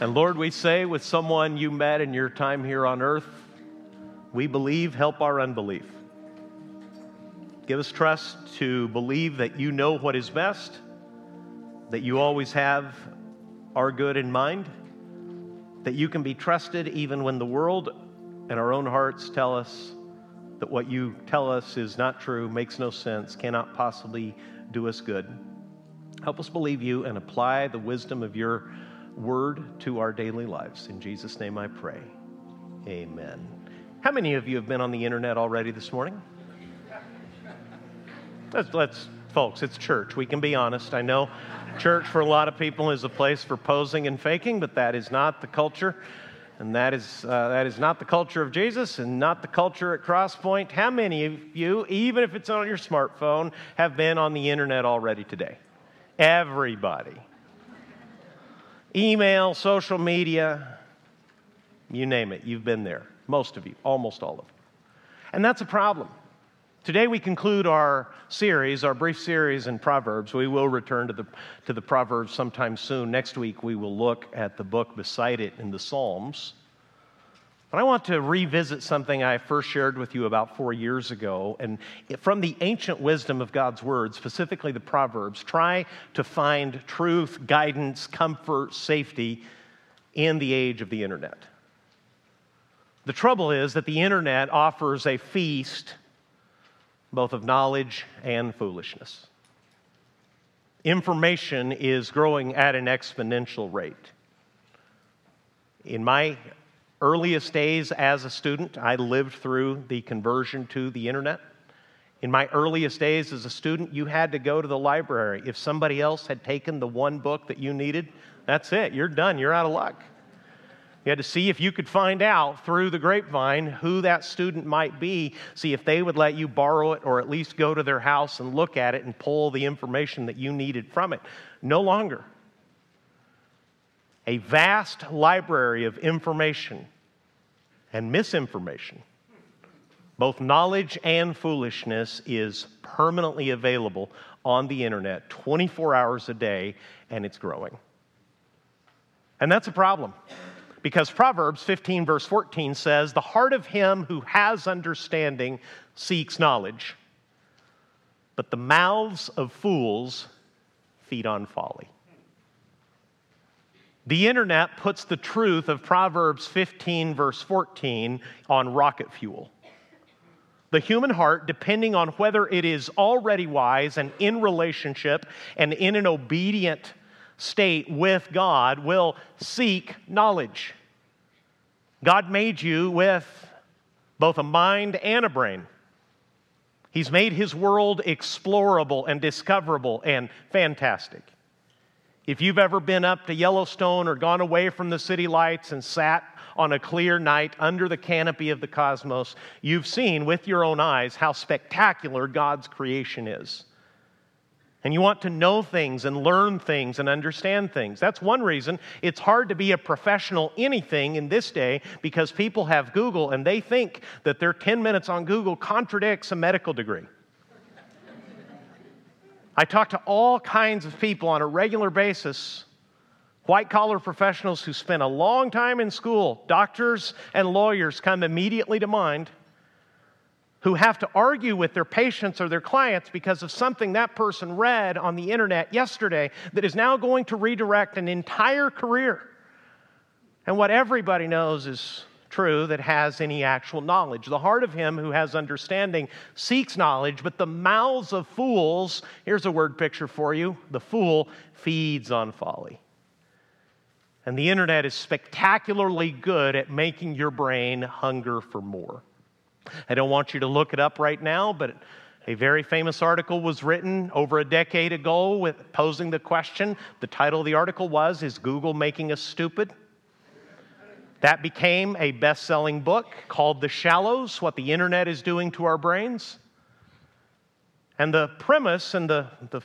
And Lord, we say with someone you met in your time here on earth, we believe, help our unbelief. Give us trust to believe that you know what is best, that you always have our good in mind, that you can be trusted even when the world and our own hearts tell us that what you tell us is not true, makes no sense, cannot possibly do us good. Help us believe you and apply the wisdom of your word to our daily lives. In Jesus' name I pray. Amen. How many of you have been on the internet already this morning? Let's, let's folks, it's church. We can be honest. I know church for a lot of people is a place for posing and faking, but that is not the culture. And that is, uh, that is not the culture of Jesus and not the culture at Crosspoint. How many of you, even if it's on your smartphone, have been on the internet already today? Everybody. Email, social media, you name it, you've been there. Most of you, almost all of you. And that's a problem. Today we conclude our series, our brief series in Proverbs. We will return to the, to the Proverbs sometime soon. Next week we will look at the book beside it in the Psalms. But I want to revisit something I first shared with you about four years ago. And from the ancient wisdom of God's Word, specifically the Proverbs, try to find truth, guidance, comfort, safety in the age of the internet. The trouble is that the internet offers a feast both of knowledge and foolishness. Information is growing at an exponential rate. In my earliest days as a student, I lived through the conversion to the internet. In my earliest days as a student, you had to go to the library. If somebody else had taken the one book that you needed, that's it. You're done. You're out of luck. You had to see if you could find out through the grapevine who that student might be, see if they would let you borrow it or at least go to their house and look at it and pull the information that you needed from it. No longer. A vast library of information and misinformation, both knowledge and foolishness, is permanently available on the internet 24 hours a day, and it's growing. And that's a problem. Because Proverbs 15, verse 14 says, The heart of him who has understanding seeks knowledge, but the mouths of fools feed on folly. The internet puts the truth of Proverbs 15, verse 14, on rocket fuel. The human heart, depending on whether it is already wise and in relationship and in an obedient state with God will seek knowledge. God made you with both a mind and a brain. He's made his world explorable and discoverable and fantastic. If you've ever been up to Yellowstone or gone away from the city lights and sat on a clear night under the canopy of the cosmos, you've seen with your own eyes how spectacular God's creation is and you want to know things and learn things and understand things. That's one reason it's hard to be a professional anything in this day because people have Google and they think that their 10 minutes on Google contradicts a medical degree. I talk to all kinds of people on a regular basis white collar professionals who spent a long time in school, doctors and lawyers come immediately to mind who have to argue with their patients or their clients because of something that person read on the internet yesterday that is now going to redirect an entire career. And what everybody knows is true that has any actual knowledge. The heart of him who has understanding seeks knowledge, but the mouths of fools, here's a word picture for you the fool feeds on folly. And the internet is spectacularly good at making your brain hunger for more. I don't want you to look it up right now, but a very famous article was written over a decade ago with posing the question. The title of the article was Is Google Making Us Stupid? That became a best selling book called The Shallows What the Internet is Doing to Our Brains. And the premise and the, the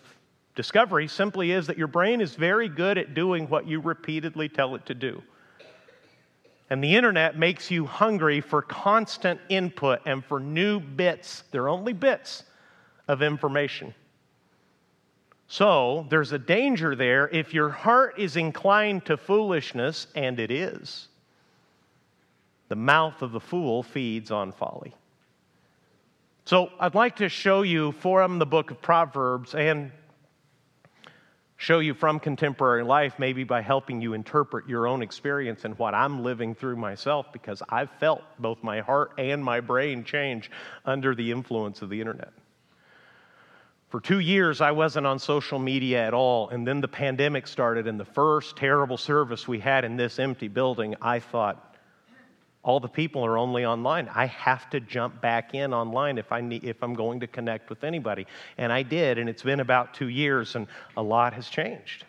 discovery simply is that your brain is very good at doing what you repeatedly tell it to do. And the internet makes you hungry for constant input and for new bits. They're only bits of information. So there's a danger there if your heart is inclined to foolishness, and it is. The mouth of the fool feeds on folly. So I'd like to show you from the book of Proverbs and show you from contemporary life, maybe by helping you interpret your own experience and what I'm living through myself, because I've felt both my heart and my brain change under the influence of the internet. For two years, I wasn't on social media at all. And then the pandemic started, and the first terrible service we had in this empty building, I thought, all the people are only online. I have to jump back in online if, I need, if I'm going to connect with anybody. And I did, and it's been about two years, and a lot has changed.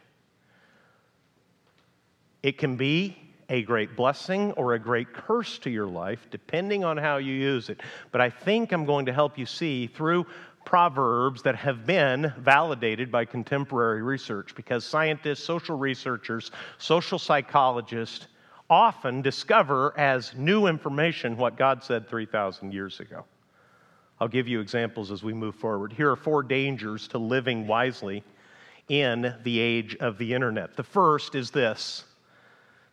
It can be a great blessing or a great curse to your life, depending on how you use it. But I think I'm going to help you see through proverbs that have been validated by contemporary research because scientists, social researchers, social psychologists often discover as new information what God said 3,000 years ago. I'll give you examples as we move forward. Here are four dangers to living wisely in the age of the internet. The first is this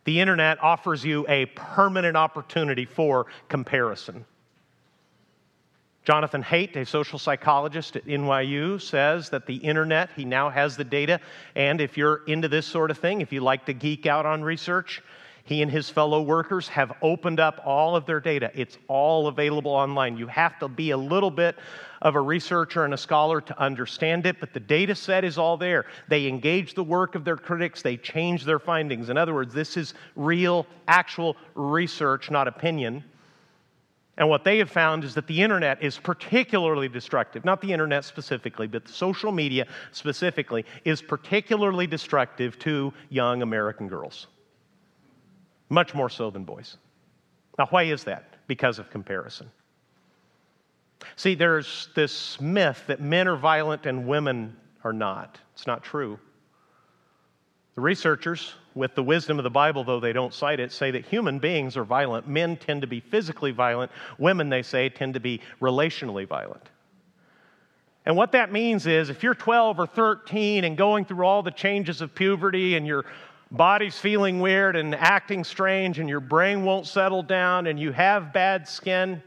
the internet offers you a permanent opportunity for comparison. Jonathan Haidt, a social psychologist at NYU, says that the internet, he now has the data, and if you're into this sort of thing, if you like to geek out on research, he and his fellow workers have opened up all of their data. It's all available online. You have to be a little bit of a researcher and a scholar to understand it, but the data set is all there. They engage the work of their critics, they change their findings. In other words, this is real, actual research, not opinion. And what they have found is that the internet is particularly destructive. Not the internet specifically, but social media specifically is particularly destructive to young American girls. Much more so than boys. Now, why is that? Because of comparison. See, there's this myth that men are violent and women are not. It's not true. The researchers, with the wisdom of the Bible, though they don't cite it, say that human beings are violent. Men tend to be physically violent. Women, they say, tend to be relationally violent. And what that means is if you're 12 or 13 and going through all the changes of puberty and your body's feeling weird and acting strange and your brain won't settle down and you have bad skin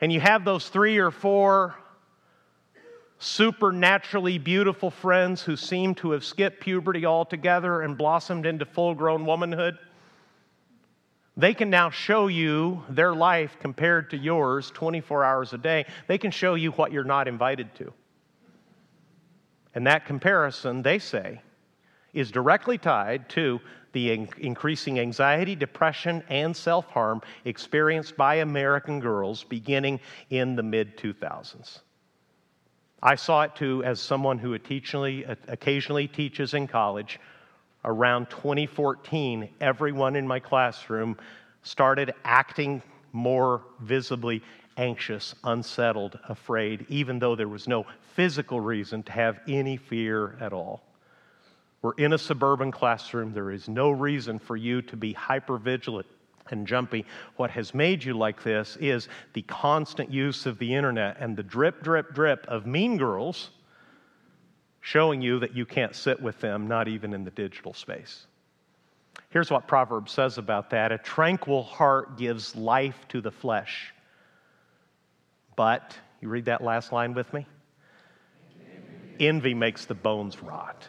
and you have those three or four supernaturally beautiful friends who seem to have skipped puberty altogether and blossomed into full grown womanhood. They can now show you their life compared to yours 24 hours a day. They can show you what you're not invited to. And that comparison, they say, is directly tied to the increasing anxiety, depression, and self harm experienced by American girls beginning in the mid 2000s. I saw it too as someone who occasionally teaches in college. Around 2014, everyone in my classroom started acting more visibly anxious, unsettled, afraid, even though there was no physical reason to have any fear at all. We're in a suburban classroom. There is no reason for you to be hyper vigilant and jumpy. What has made you like this is the constant use of the internet and the drip, drip, drip of mean girls showing you that you can't sit with them, not even in the digital space. Here's what Proverbs says about that a tranquil heart gives life to the flesh. But, you read that last line with me? Envy makes the bones rot.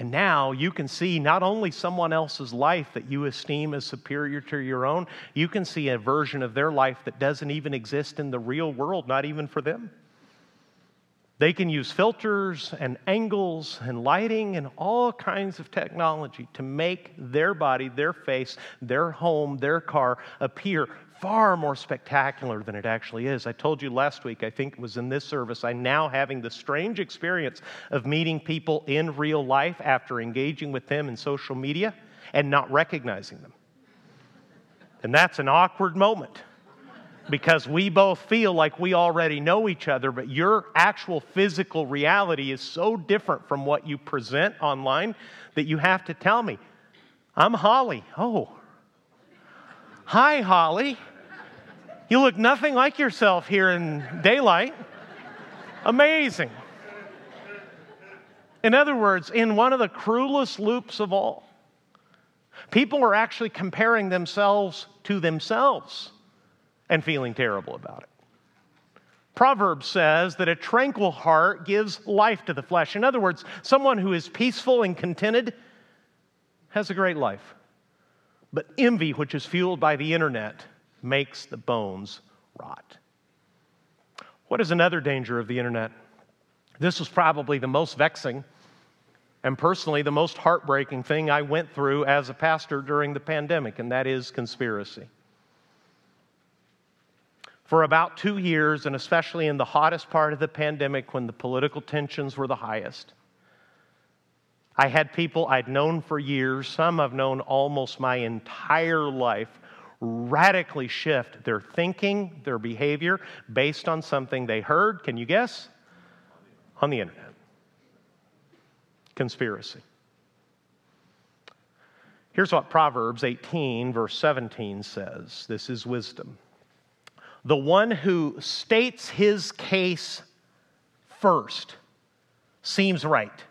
And now you can see not only someone else's life that you esteem as superior to your own, you can see a version of their life that doesn't even exist in the real world, not even for them. They can use filters and angles and lighting and all kinds of technology to make their body, their face, their home, their car appear far more spectacular than it actually is. I told you last week, I think it was in this service, I'm now having the strange experience of meeting people in real life after engaging with them in social media and not recognizing them. And that's an awkward moment because we both feel like we already know each other, but your actual physical reality is so different from what you present online that you have to tell me, I'm Holly. Oh, hi, Holly. You look nothing like yourself here in daylight. Amazing. In other words, in one of the cruelest loops of all, people are actually comparing themselves to themselves and feeling terrible about it. Proverbs says that a tranquil heart gives life to the flesh. In other words, someone who is peaceful and contented has a great life. But envy, which is fueled by the internet, makes the bones rot. What is another danger of the internet? This was probably the most vexing and personally the most heartbreaking thing I went through as a pastor during the pandemic, and that is conspiracy. For about two years, and especially in the hottest part of the pandemic when the political tensions were the highest, I had people I'd known for years, some I've known almost my entire life, radically shift their thinking, their behavior based on something they heard. Can you guess? On the internet. Conspiracy. Here's what Proverbs 18, verse 17 says this is wisdom the one who states his case first seems right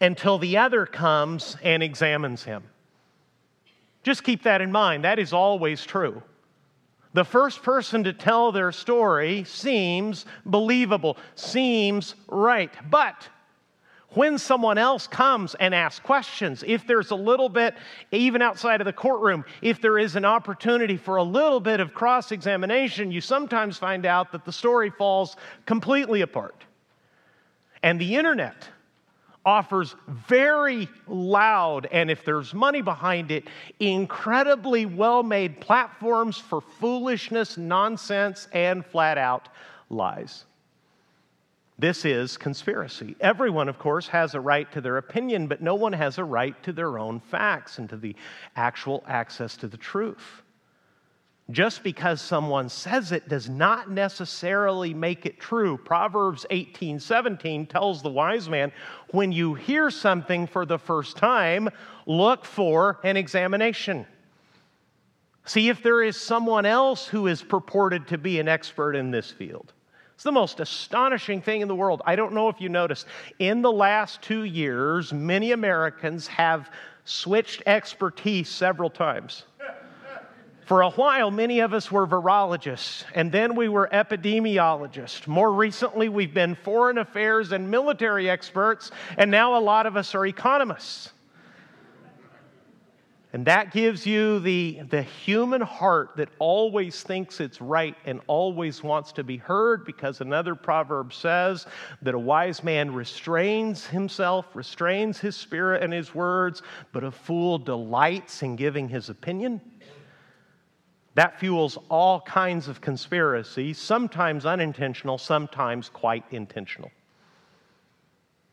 until the other comes and examines him. Just keep that in mind. That is always true. The first person to tell their story seems believable, seems right. But when someone else comes and asks questions, if there's a little bit, even outside of the courtroom, if there is an opportunity for a little bit of cross examination, you sometimes find out that the story falls completely apart. And the internet offers very loud, and if there's money behind it, incredibly well made platforms for foolishness, nonsense, and flat out lies. This is conspiracy. Everyone, of course, has a right to their opinion, but no one has a right to their own facts and to the actual access to the truth. Just because someone says it does not necessarily make it true. Proverbs 18 17 tells the wise man when you hear something for the first time, look for an examination. See if there is someone else who is purported to be an expert in this field. It's the most astonishing thing in the world. I don't know if you noticed. In the last two years, many Americans have switched expertise several times. For a while, many of us were virologists, and then we were epidemiologists. More recently, we've been foreign affairs and military experts, and now a lot of us are economists. And that gives you the, the human heart that always thinks it's right and always wants to be heard because another proverb says that a wise man restrains himself, restrains his spirit and his words, but a fool delights in giving his opinion. That fuels all kinds of conspiracy, sometimes unintentional, sometimes quite intentional.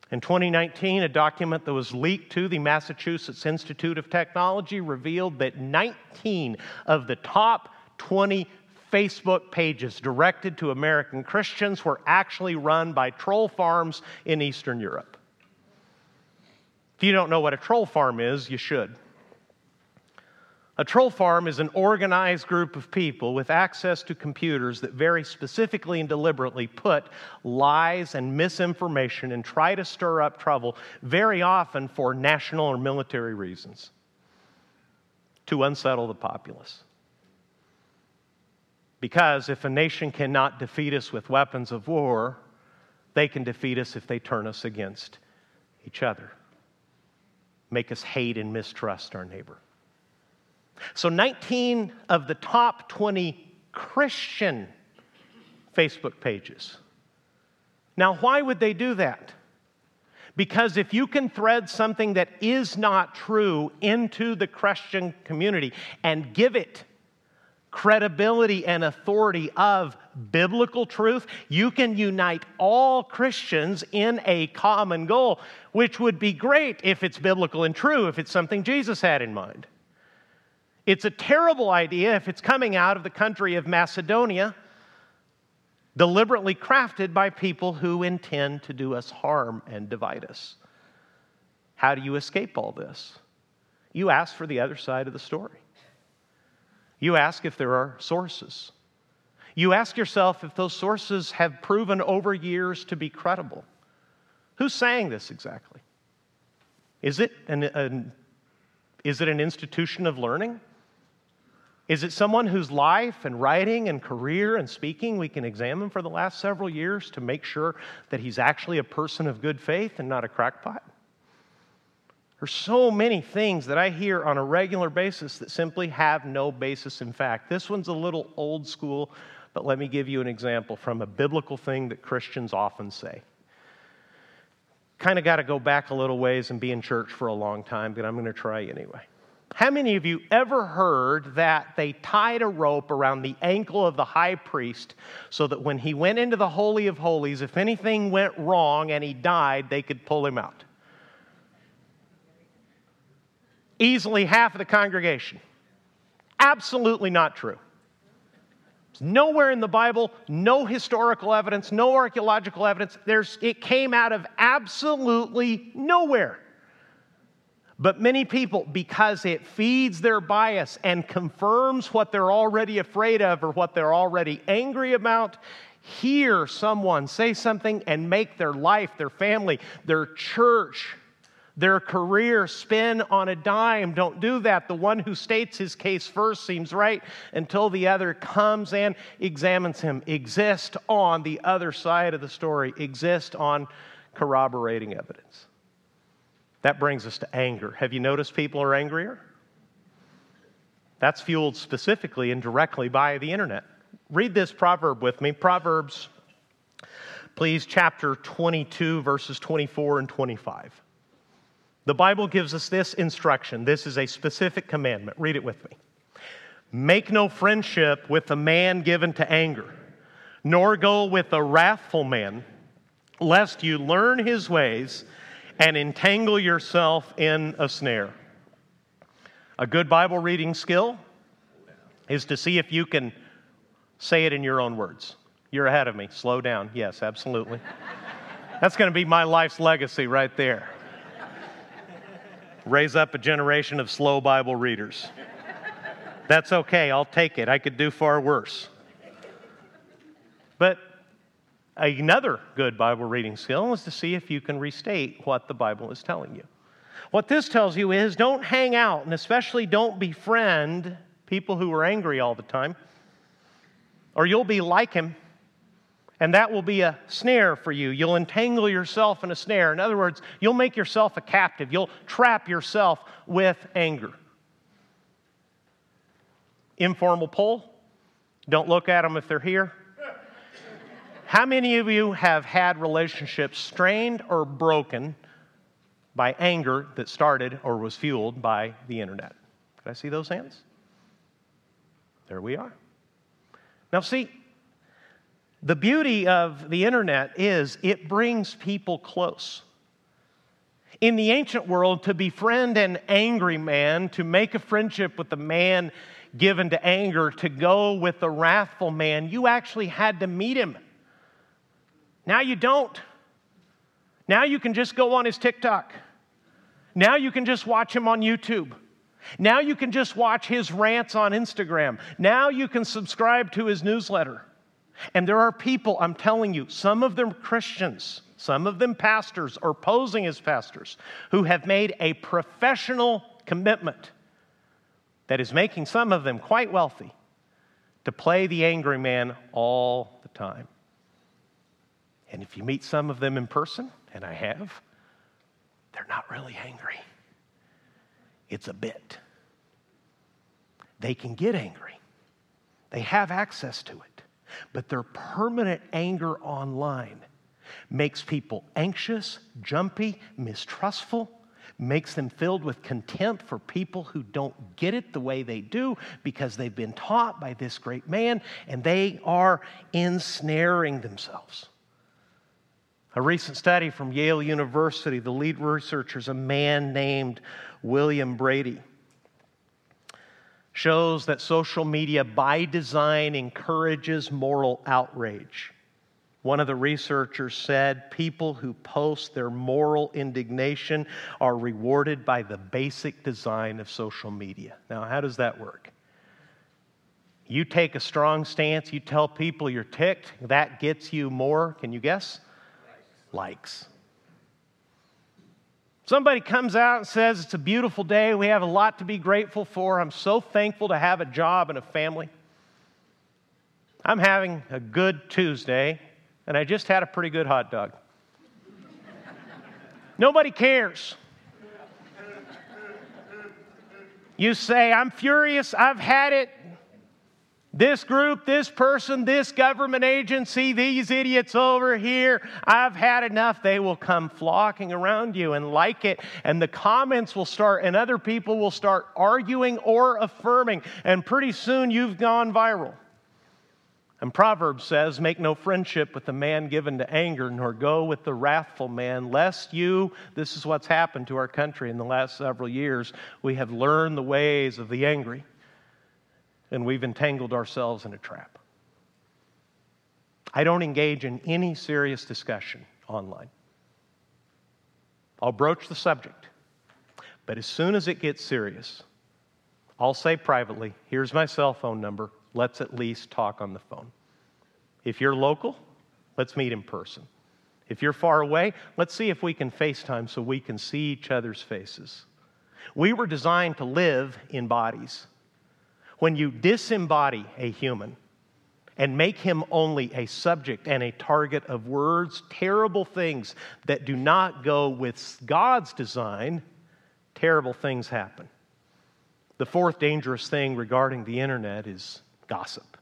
In 2019, a document that was leaked to the Massachusetts Institute of Technology revealed that 19 of the top 20 Facebook pages directed to American Christians were actually run by troll farms in Eastern Europe. If you don't know what a troll farm is, you should. A troll farm is an organized group of people with access to computers that very specifically and deliberately put lies and misinformation and try to stir up trouble, very often for national or military reasons, to unsettle the populace. Because if a nation cannot defeat us with weapons of war, they can defeat us if they turn us against each other, make us hate and mistrust our neighbor. So, 19 of the top 20 Christian Facebook pages. Now, why would they do that? Because if you can thread something that is not true into the Christian community and give it credibility and authority of biblical truth, you can unite all Christians in a common goal, which would be great if it's biblical and true, if it's something Jesus had in mind. It's a terrible idea if it's coming out of the country of Macedonia, deliberately crafted by people who intend to do us harm and divide us. How do you escape all this? You ask for the other side of the story. You ask if there are sources. You ask yourself if those sources have proven over years to be credible. Who's saying this exactly? Is it an, an, is it an institution of learning? Is it someone whose life and writing and career and speaking we can examine for the last several years to make sure that he's actually a person of good faith and not a crackpot? There's so many things that I hear on a regular basis that simply have no basis in fact. This one's a little old school, but let me give you an example from a biblical thing that Christians often say. Kind of got to go back a little ways and be in church for a long time, but I'm going to try anyway. How many of you ever heard that they tied a rope around the ankle of the high priest so that when he went into the Holy of Holies, if anything went wrong and he died, they could pull him out? Easily half of the congregation. Absolutely not true. nowhere in the Bible, no historical evidence, no archaeological evidence. There's, it came out of absolutely nowhere. But many people, because it feeds their bias and confirms what they're already afraid of or what they're already angry about, hear someone say something and make their life, their family, their church, their career spin on a dime. Don't do that. The one who states his case first seems right until the other comes and examines him. Exist on the other side of the story, exist on corroborating evidence. That brings us to anger. Have you noticed people are angrier? That's fueled specifically and directly by the internet. Read this proverb with me. Proverbs, please, chapter 22, verses 24 and 25. The Bible gives us this instruction. This is a specific commandment. Read it with me. Make no friendship with a man given to anger, nor go with a wrathful man, lest you learn his ways and entangle yourself in a snare. A good Bible reading skill is to see if you can say it in your own words. You're ahead of me. Slow down. Yes, absolutely. That's going to be my life's legacy right there. Raise up a generation of slow Bible readers. That's okay. I'll take it. I could do far worse. But Another good Bible reading skill is to see if you can restate what the Bible is telling you. What this tells you is don't hang out, and especially don't befriend people who are angry all the time, or you'll be like him, and that will be a snare for you. You'll entangle yourself in a snare. In other words, you'll make yourself a captive, you'll trap yourself with anger. Informal poll don't look at them if they're here. How many of you have had relationships strained or broken by anger that started or was fueled by the internet? Could I see those hands? There we are. Now, see, the beauty of the internet is it brings people close. In the ancient world, to befriend an angry man, to make a friendship with a man given to anger, to go with a wrathful man, you actually had to meet him. Now you don't. Now you can just go on his TikTok. Now you can just watch him on YouTube. Now you can just watch his rants on Instagram. Now you can subscribe to his newsletter. And there are people, I'm telling you, some of them Christians, some of them pastors or posing as pastors, who have made a professional commitment that is making some of them quite wealthy to play the angry man all the time. And if you meet some of them in person, and I have, they're not really angry. It's a bit. They can get angry, they have access to it, but their permanent anger online makes people anxious, jumpy, mistrustful, makes them filled with contempt for people who don't get it the way they do because they've been taught by this great man and they are ensnaring themselves. A recent study from Yale University, the lead researcher is a man named William Brady, shows that social media by design encourages moral outrage. One of the researchers said people who post their moral indignation are rewarded by the basic design of social media. Now, how does that work? You take a strong stance, you tell people you're ticked, that gets you more, can you guess? Likes. Somebody comes out and says, It's a beautiful day. We have a lot to be grateful for. I'm so thankful to have a job and a family. I'm having a good Tuesday, and I just had a pretty good hot dog. Nobody cares. You say, I'm furious, I've had it. This group, this person, this government agency, these idiots over here, I've had enough. They will come flocking around you and like it. And the comments will start, and other people will start arguing or affirming. And pretty soon you've gone viral. And Proverbs says, Make no friendship with the man given to anger, nor go with the wrathful man, lest you, this is what's happened to our country in the last several years, we have learned the ways of the angry and we've entangled ourselves in a trap. I don't engage in any serious discussion online. I'll broach the subject, but as soon as it gets serious, I'll say privately, here's my cell phone number. Let's at least talk on the phone. If you're local, let's meet in person. If you're far away, let's see if we can FaceTime so we can see each other's faces. We were designed to live in bodies. When you disembody a human and make him only a subject and a target of words, terrible things that do not go with God's design, terrible things happen. The fourth dangerous thing regarding the internet is gossip.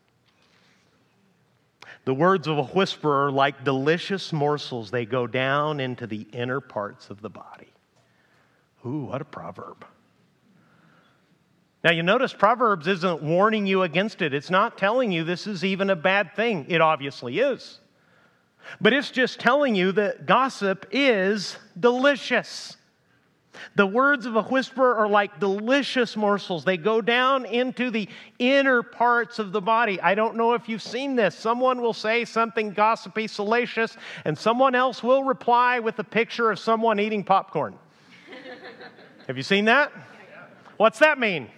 The words of a whisperer, are like delicious morsels, they go down into the inner parts of the body. Ooh, what a proverb. Now, you notice Proverbs isn't warning you against it. It's not telling you this is even a bad thing. It obviously is. But it's just telling you that gossip is delicious. The words of a whisperer are like delicious morsels. They go down into the inner parts of the body. I don't know if you've seen this. Someone will say something gossipy, salacious, and someone else will reply with a picture of someone eating popcorn. Have you seen that? What's that mean?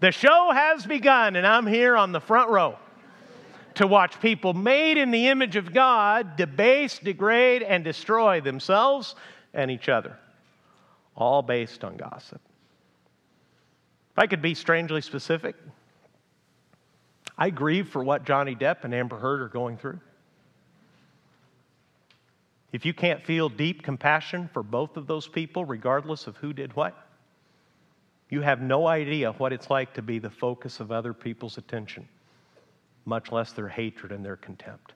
The show has begun, and I'm here on the front row to watch people made in the image of God debase, degrade, and destroy themselves and each other, all based on gossip. If I could be strangely specific, I grieve for what Johnny Depp and Amber Heard are going through. If you can't feel deep compassion for both of those people, regardless of who did what, you have no idea what it's like to be the focus of other people's attention, much less their hatred and their contempt.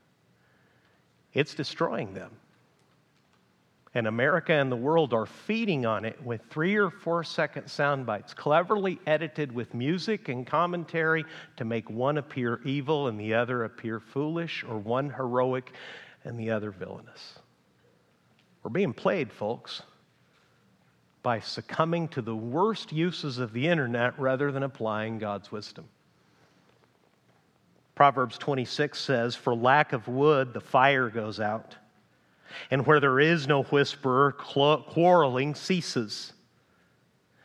It's destroying them. And America and the world are feeding on it with three or four second sound bites, cleverly edited with music and commentary to make one appear evil and the other appear foolish, or one heroic and the other villainous. We're being played, folks by succumbing to the worst uses of the internet rather than applying God's wisdom. Proverbs 26 says, For lack of wood, the fire goes out, and where there is no whisperer, quarreling ceases.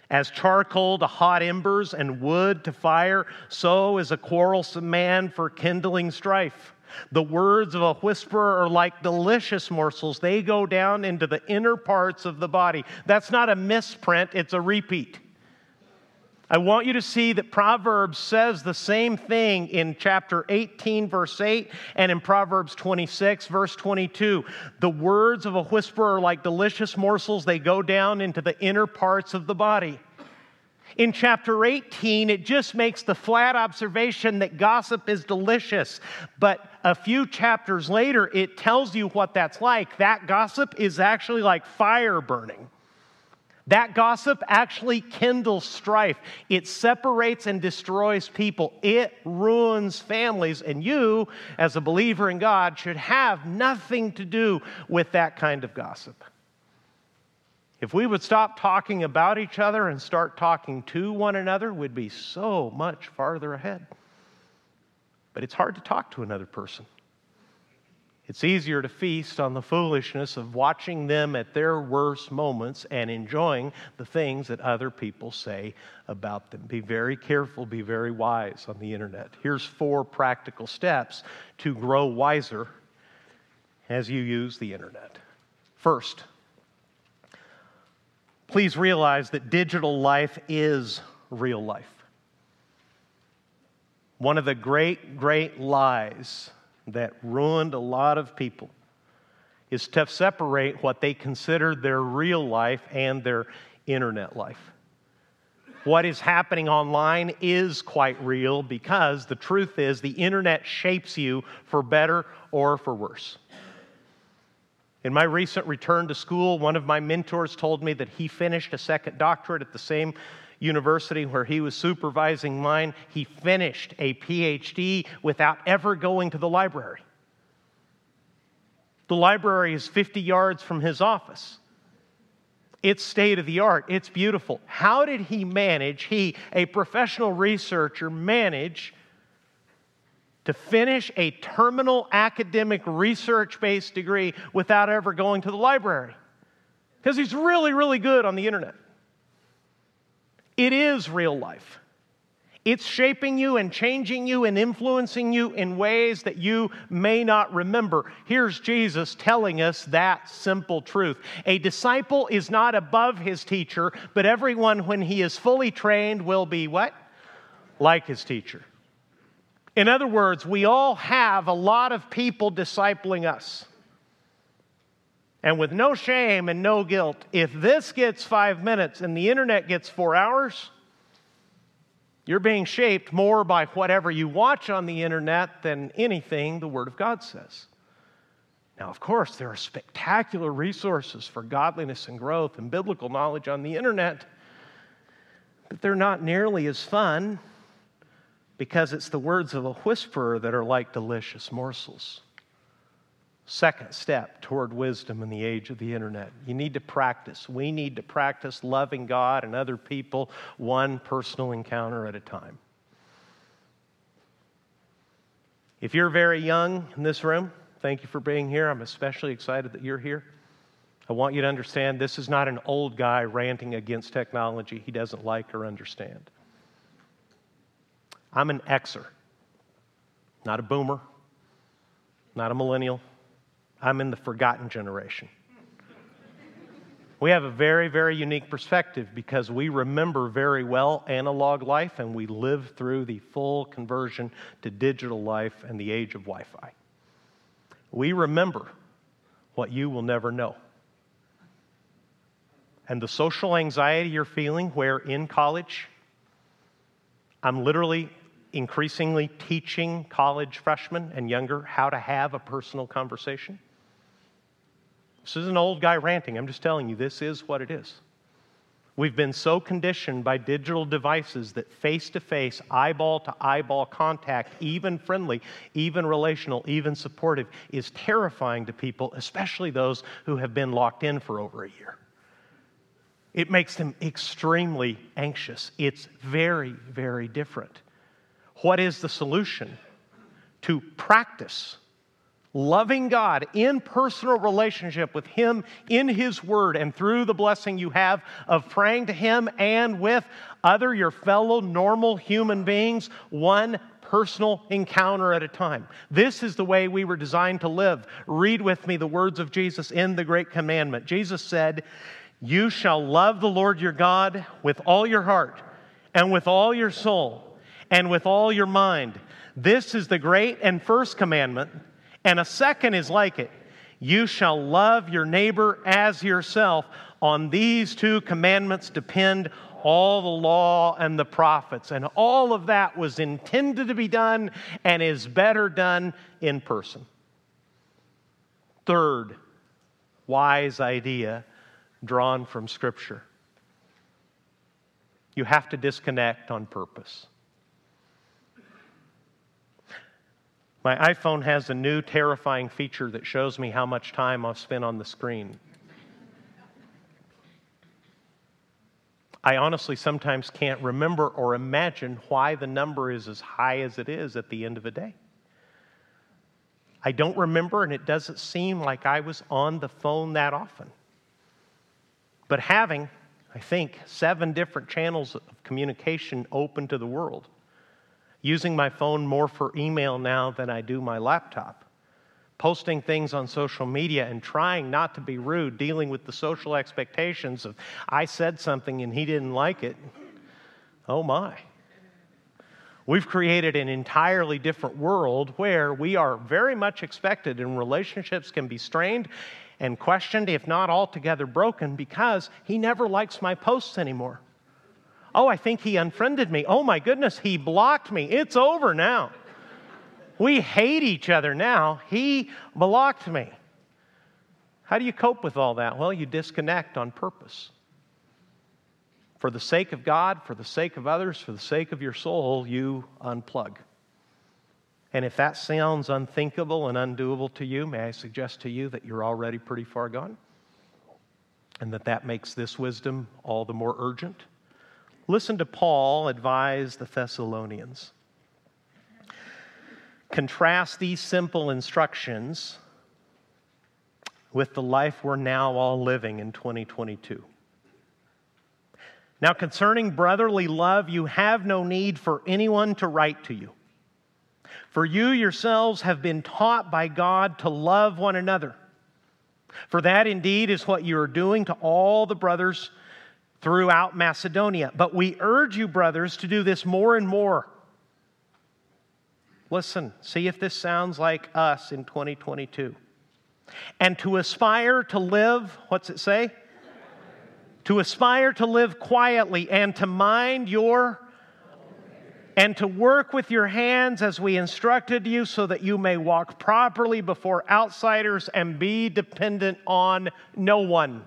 As charcoal to hot embers and wood to fire, so is a quarrelsome man for kindling strife. The words of a whisperer are like delicious morsels. They go down into the inner parts of the body. That's not a misprint, it's a repeat. I want you to see that Proverbs says the same thing in chapter 18, verse 8, and in Proverbs 26, verse 22. The words of a whisperer are like delicious morsels, they go down into the inner parts of the body. In chapter 18, it just makes the flat observation that gossip is delicious. But a few chapters later, it tells you what that's like. That gossip is actually like fire burning. That gossip actually kindles strife. It separates and destroys people. It ruins families. And you, as a believer in God, should have nothing to do with that kind of gossip. If we would stop talking about each other and start talking to one another, we'd be so much farther ahead. But it's hard to talk to another person. It's easier to feast on the foolishness of watching them at their worst moments and enjoying the things that other people say about them. Be very careful, be very wise on the internet. Here's four practical steps to grow wiser as you use the internet. First, please realize that digital life is real life. One of the great, great lies that ruined a lot of people is to separate what they consider their real life and their internet life. What is happening online is quite real because the truth is the internet shapes you for better or for worse. In my recent return to school, one of my mentors told me that he finished a second doctorate at the same university where he was supervising mine. He finished a PhD without ever going to the library. The library is 50 yards from his office. It's state of the art. It's beautiful. How did he manage, he, a professional researcher, manage to finish a terminal academic research based degree without ever going to the library? Because he's really, really good on the internet. It is real life. It's shaping you and changing you and influencing you in ways that you may not remember. Here's Jesus telling us that simple truth. A disciple is not above his teacher, but everyone, when he is fully trained, will be what? Like his teacher. In other words, we all have a lot of people discipling us. And with no shame and no guilt, if this gets five minutes and the internet gets four hours, you're being shaped more by whatever you watch on the internet than anything the Word of God says. Now, of course, there are spectacular resources for godliness and growth and biblical knowledge on the internet, but they're not nearly as fun because it's the words of a whisperer that are like delicious morsels. Second step toward wisdom in the age of the internet. You need to practice. We need to practice loving God and other people one personal encounter at a time. If you're very young in this room, thank you for being here. I'm especially excited that you're here. I want you to understand this is not an old guy ranting against technology he doesn't like or understand. I'm an Xer, not a boomer, not a millennial I'm in the forgotten generation. We have a very, very unique perspective because we remember very well analog life and we live through the full conversion to digital life and the age of Wi Fi. We remember what you will never know. And the social anxiety you're feeling, where in college, I'm literally increasingly teaching college freshmen and younger how to have a personal conversation. This is an old guy ranting. I'm just telling you, this is what it is. We've been so conditioned by digital devices that face to face, eyeball to eyeball contact, even friendly, even relational, even supportive, is terrifying to people, especially those who have been locked in for over a year. It makes them extremely anxious. It's very, very different. What is the solution? To practice loving God in personal relationship with Him in His Word and through the blessing you have of praying to Him and with other, your fellow normal human beings, one personal encounter at a time. This is the way we were designed to live. Read with me the words of Jesus in the Great Commandment. Jesus said, You shall love the Lord your God with all your heart and with all your soul and with all your mind. This is the great and first commandment. And a second is like it you shall love your neighbor as yourself. On these two commandments depend all the law and the prophets. And all of that was intended to be done and is better done in person. Third wise idea drawn from Scripture you have to disconnect on purpose. My iPhone has a new terrifying feature that shows me how much time I've spent on the screen. I honestly sometimes can't remember or imagine why the number is as high as it is at the end of a day. I don't remember, and it doesn't seem like I was on the phone that often. But having, I think, seven different channels of communication open to the world, using my phone more for email now than I do my laptop, posting things on social media and trying not to be rude, dealing with the social expectations of I said something and he didn't like it. Oh my. We've created an entirely different world where we are very much expected and relationships can be strained and questioned, if not altogether broken, because he never likes my posts anymore. Oh, I think he unfriended me. Oh my goodness, he blocked me. It's over now. We hate each other now. He blocked me. How do you cope with all that? Well, you disconnect on purpose for the sake of God, for the sake of others, for the sake of your soul, you unplug. And if that sounds unthinkable and undoable to you, may I suggest to you that you're already pretty far gone? And that that makes this wisdom all the more urgent? Listen to Paul advise the Thessalonians. Contrast these simple instructions with the life we're now all living in 2022. Now, concerning brotherly love, you have no need for anyone to write to you. For you yourselves have been taught by God to love one another. For that indeed is what you are doing to all the brothers throughout Macedonia. But we urge you, brothers, to do this more and more. Listen, see if this sounds like us in 2022. And to aspire to live, what's it say? to aspire to live quietly and to mind your and to work with your hands as we instructed you so that you may walk properly before outsiders and be dependent on no one.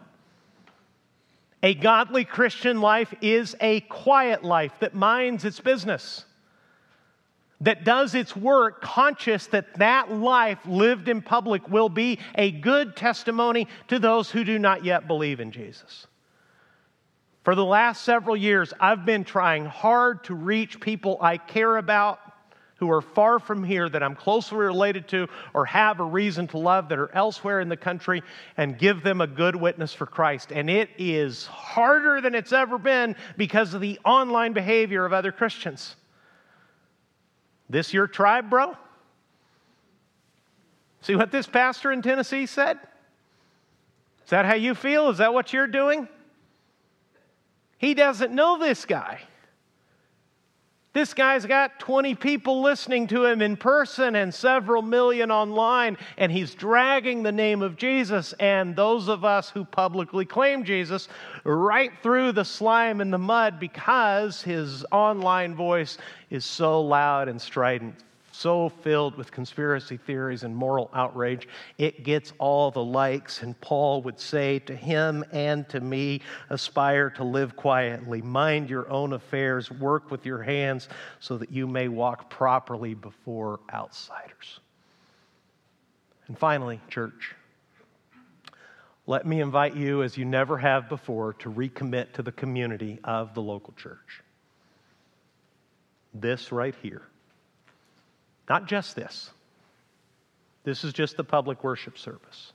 A godly Christian life is a quiet life that minds its business, that does its work conscious that that life lived in public will be a good testimony to those who do not yet believe in Jesus. For the last several years, I've been trying hard to reach people I care about who are far from here that I'm closely related to or have a reason to love that are elsewhere in the country and give them a good witness for Christ. And it is harder than it's ever been because of the online behavior of other Christians. This your tribe, bro? See what this pastor in Tennessee said? Is that how you feel? Is that what you're doing? He doesn't know this guy. This guy's got 20 people listening to him in person and several million online, and he's dragging the name of Jesus and those of us who publicly claim Jesus right through the slime and the mud because his online voice is so loud and strident so filled with conspiracy theories and moral outrage, it gets all the likes. And Paul would say to him and to me aspire to live quietly, mind your own affairs, work with your hands so that you may walk properly before outsiders. And finally, church, let me invite you, as you never have before, to recommit to the community of the local church. This right here not just this. This is just the public worship service.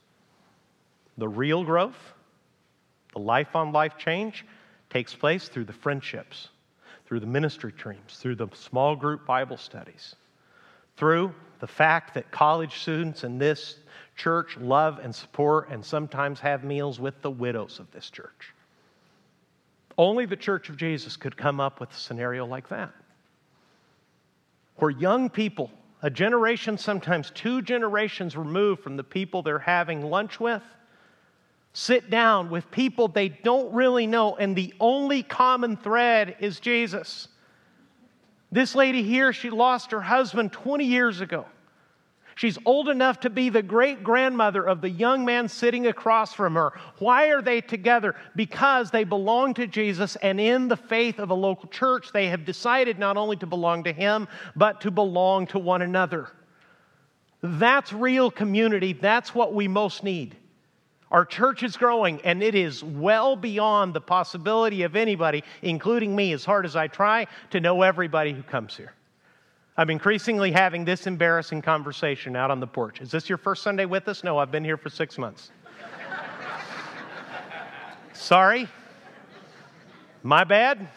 The real growth, the life on life change, takes place through the friendships, through the ministry teams, through the small group Bible studies, through the fact that college students in this church love and support and sometimes have meals with the widows of this church. Only the Church of Jesus could come up with a scenario like that, where young people a generation, sometimes two generations removed from the people they're having lunch with, sit down with people they don't really know, and the only common thread is Jesus. This lady here, she lost her husband 20 years ago. She's old enough to be the great grandmother of the young man sitting across from her. Why are they together? Because they belong to Jesus, and in the faith of a local church, they have decided not only to belong to Him, but to belong to one another. That's real community. That's what we most need. Our church is growing, and it is well beyond the possibility of anybody, including me, as hard as I try, to know everybody who comes here. I'm increasingly having this embarrassing conversation out on the porch. Is this your first Sunday with us? No, I've been here for six months. Sorry. My bad.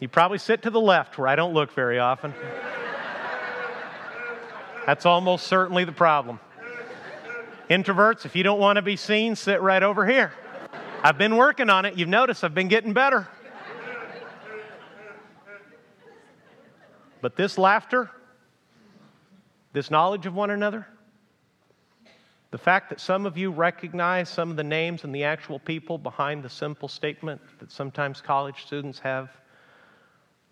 You probably sit to the left where I don't look very often. That's almost certainly the problem. Introverts, if you don't want to be seen, sit right over here. I've been working on it. You've noticed I've been getting better. But this laughter, this knowledge of one another, the fact that some of you recognize some of the names and the actual people behind the simple statement that sometimes college students have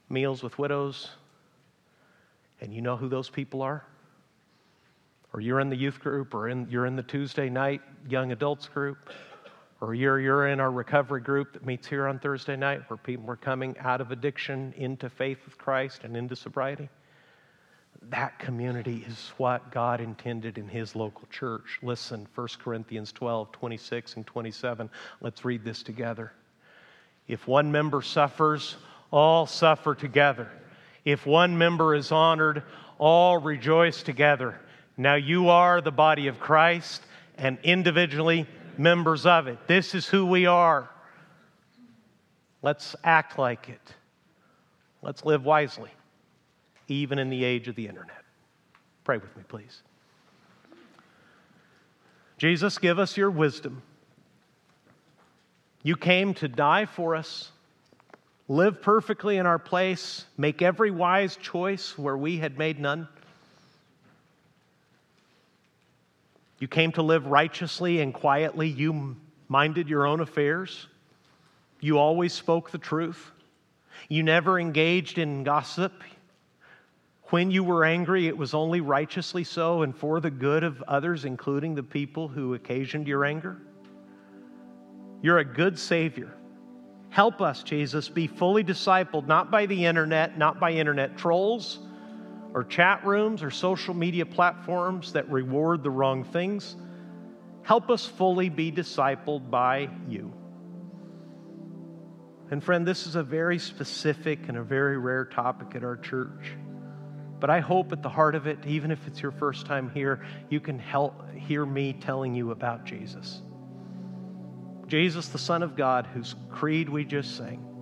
meals with widows, and you know who those people are? Or you're in the youth group, or in, you're in the Tuesday night young adults group, or you're, you're in our recovery group that meets here on Thursday night where people are coming out of addiction into faith with Christ and into sobriety. That community is what God intended in His local church. Listen, 1 Corinthians 12, 26 and 27. Let's read this together. If one member suffers, all suffer together. If one member is honored, all rejoice together. Now you are the body of Christ and individually members of it. This is who we are. Let's act like it. Let's live wisely, even in the age of the internet. Pray with me, please. Jesus, give us your wisdom. You came to die for us, live perfectly in our place, make every wise choice where we had made none. You came to live righteously and quietly. You minded your own affairs. You always spoke the truth. You never engaged in gossip. When you were angry, it was only righteously so and for the good of others, including the people who occasioned your anger. You're a good Savior. Help us, Jesus, be fully discipled, not by the internet, not by internet trolls or chat rooms or social media platforms that reward the wrong things. Help us fully be discipled by you. And friend, this is a very specific and a very rare topic at our church. But I hope at the heart of it, even if it's your first time here, you can help hear me telling you about Jesus. Jesus, the Son of God, whose creed we just sang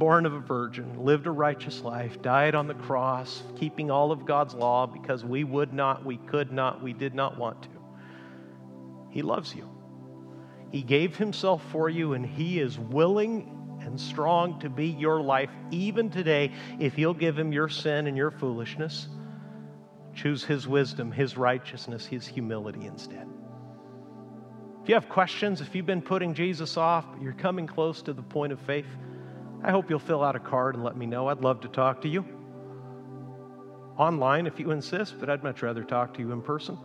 born of a virgin, lived a righteous life, died on the cross, keeping all of God's law because we would not, we could not, we did not want to. He loves you. He gave himself for you, and he is willing and strong to be your life even today if you'll give him your sin and your foolishness. Choose his wisdom, his righteousness, his humility instead. If you have questions, if you've been putting Jesus off, but you're coming close to the point of faith, I hope you'll fill out a card and let me know. I'd love to talk to you. Online if you insist, but I'd much rather talk to you in person.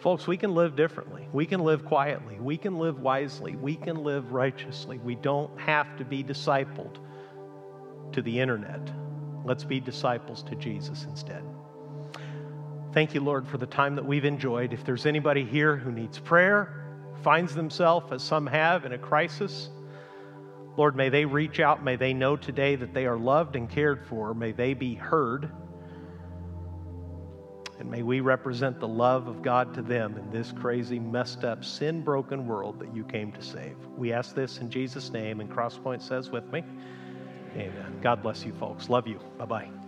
Folks, we can live differently. We can live quietly. We can live wisely. We can live righteously. We don't have to be discipled to the internet. Let's be disciples to Jesus instead. Thank you, Lord, for the time that we've enjoyed. If there's anybody here who needs prayer, finds themselves, as some have, in a crisis, Lord, may they reach out. May they know today that they are loved and cared for. May they be heard. And may we represent the love of God to them in this crazy, messed up, sin broken world that you came to save. We ask this in Jesus' name, and Crosspoint says with me, Amen. God bless you, folks. Love you. Bye bye.